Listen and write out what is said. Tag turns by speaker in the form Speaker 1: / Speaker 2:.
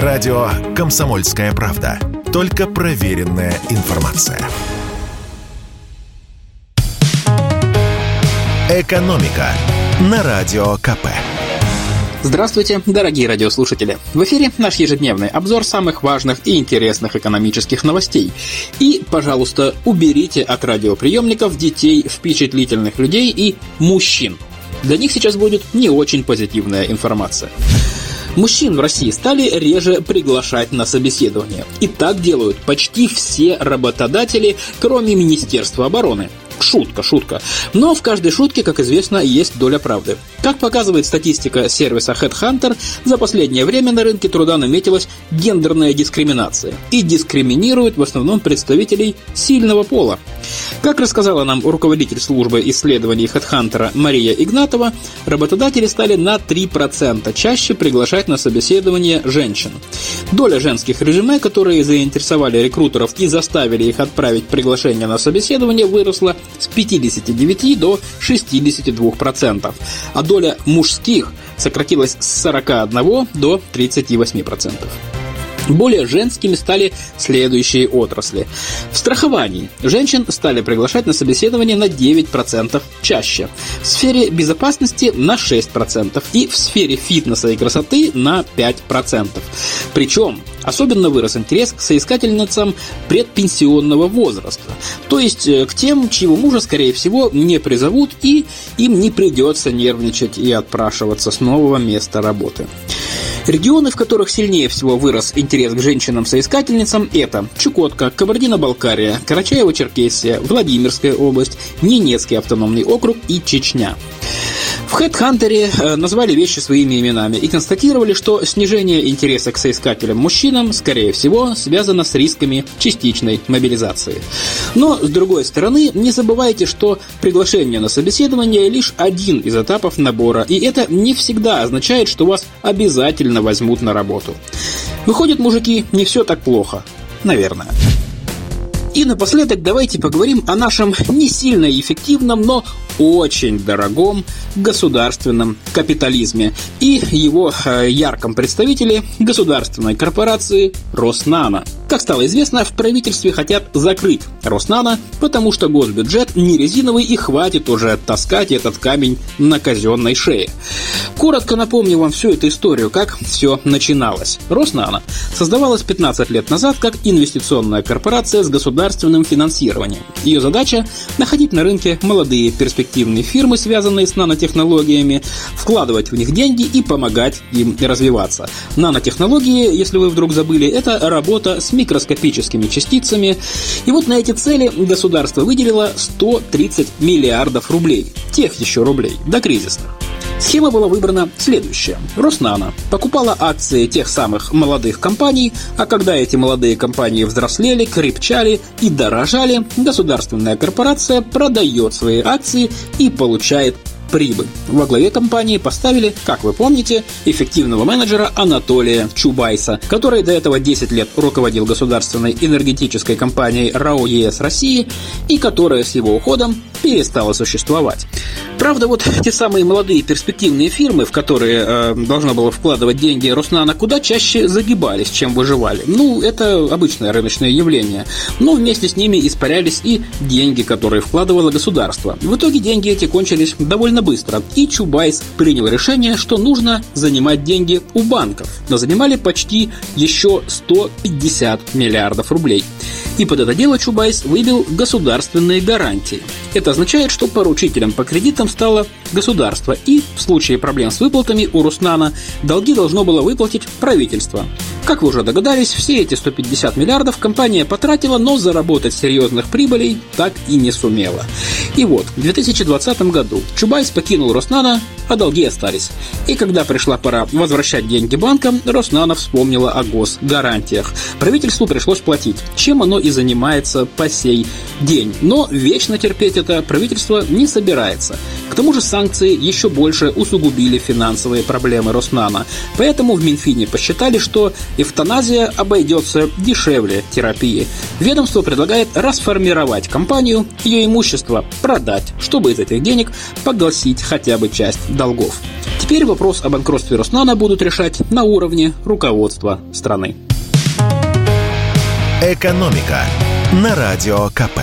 Speaker 1: Радио «Комсомольская правда». Только проверенная информация. «Экономика» на Радио КП.
Speaker 2: Здравствуйте, дорогие радиослушатели! В эфире наш ежедневный обзор самых важных и интересных экономических новостей. И, пожалуйста, уберите от радиоприемников детей, впечатлительных людей и мужчин. Для них сейчас будет не очень позитивная информация. Мужчин в России стали реже приглашать на собеседование. И так делают почти все работодатели, кроме Министерства обороны. Шутка, шутка. Но в каждой шутке, как известно, есть доля правды. Как показывает статистика сервиса Headhunter, за последнее время на рынке труда наметилась гендерная дискриминация. И дискриминирует в основном представителей сильного пола. Как рассказала нам руководитель службы исследований HeadHunter Мария Игнатова, работодатели стали на 3% чаще приглашать на собеседование женщин. Доля женских резюме, которые заинтересовали рекрутеров и заставили их отправить приглашение на собеседование, выросла с 59 до 62%, а доля мужских сократилась с 41 до 38%. Более женскими стали следующие отрасли. В страховании женщин стали приглашать на собеседование на 9% чаще. В сфере безопасности на 6% и в сфере фитнеса и красоты на 5%. Причем особенно вырос интерес к соискательницам предпенсионного возраста, то есть э, к тем, чьего мужа, скорее всего, не призовут и им не придется нервничать и отпрашиваться с нового места работы. Регионы, в которых сильнее всего вырос интерес к женщинам-соискательницам, это Чукотка, Кабардино-Балкария, Карачаево-Черкесия, Владимирская область, Ненецкий автономный округ и Чечня. В HeadHunter э, назвали вещи своими именами и констатировали, что снижение интереса к соискателям мужчинам, скорее всего, связано с рисками частичной мобилизации. Но, с другой стороны, не забывайте, что приглашение на собеседование лишь один из этапов набора, и это не всегда означает, что вас обязательно возьмут на работу. Выходит, мужики, не все так плохо. Наверное. И напоследок давайте поговорим о нашем не сильно эффективном, но очень дорогом государственном капитализме и его э, ярком представителе государственной корпорации Роснано. Как стало известно, в правительстве хотят закрыть Роснано, потому что госбюджет не резиновый и хватит уже таскать этот камень на казенной шее. Коротко напомню вам всю эту историю, как все начиналось. Роснано создавалась 15 лет назад как инвестиционная корпорация с государственным финансированием. Ее задача – находить на рынке молодые перспективные фирмы, связанные с нанотехнологиями, вкладывать в них деньги и помогать им развиваться. Нанотехнологии, если вы вдруг забыли, это работа с микроскопическими частицами. И вот на эти цели государство выделило 130 миллиардов рублей. Тех еще рублей, до кризисных. Схема была выбрана следующая. Роснана покупала акции тех самых молодых компаний, а когда эти молодые компании взрослели, крепчали и дорожали, государственная корпорация продает свои акции и получает прибыль. Во главе компании поставили, как вы помните, эффективного менеджера Анатолия Чубайса, который до этого 10 лет руководил государственной энергетической компанией РАО ЕС России и которая с его уходом перестала существовать. Правда, вот те самые молодые перспективные фирмы, в которые э, должно было вкладывать деньги Роснана, куда чаще загибались, чем выживали. Ну, это обычное рыночное явление. Но вместе с ними испарялись и деньги, которые вкладывало государство. В итоге деньги эти кончились довольно быстро, и Чубайс принял решение, что нужно занимать деньги у банков. Но занимали почти еще 150 миллиардов рублей. И под это дело Чубайс выбил государственные гарантии. Это означает, что поручителем по кредитам стало государство, и в случае проблем с выплатами у Роснано долги должно было выплатить правительство. Как вы уже догадались, все эти 150 миллиардов компания потратила, но заработать серьезных прибылей так и не сумела. И вот, в 2020 году Чубайс покинул Роснана, а долги остались. И когда пришла пора возвращать деньги банкам, Роснана вспомнила о госгарантиях. Правительству пришлось платить, чем оно и занимается по сей день. Но вечно терпеть это правительство не собирается. К тому же санкции еще больше усугубили финансовые проблемы Роснана. Поэтому в Минфине посчитали, что эвтаназия обойдется дешевле терапии. Ведомство предлагает расформировать компанию, ее имущество продать, чтобы из этих денег погасить хотя бы часть долгов. Теперь вопрос о банкротстве Роснана будут решать на уровне руководства страны.
Speaker 1: «Экономика» на Радио КП.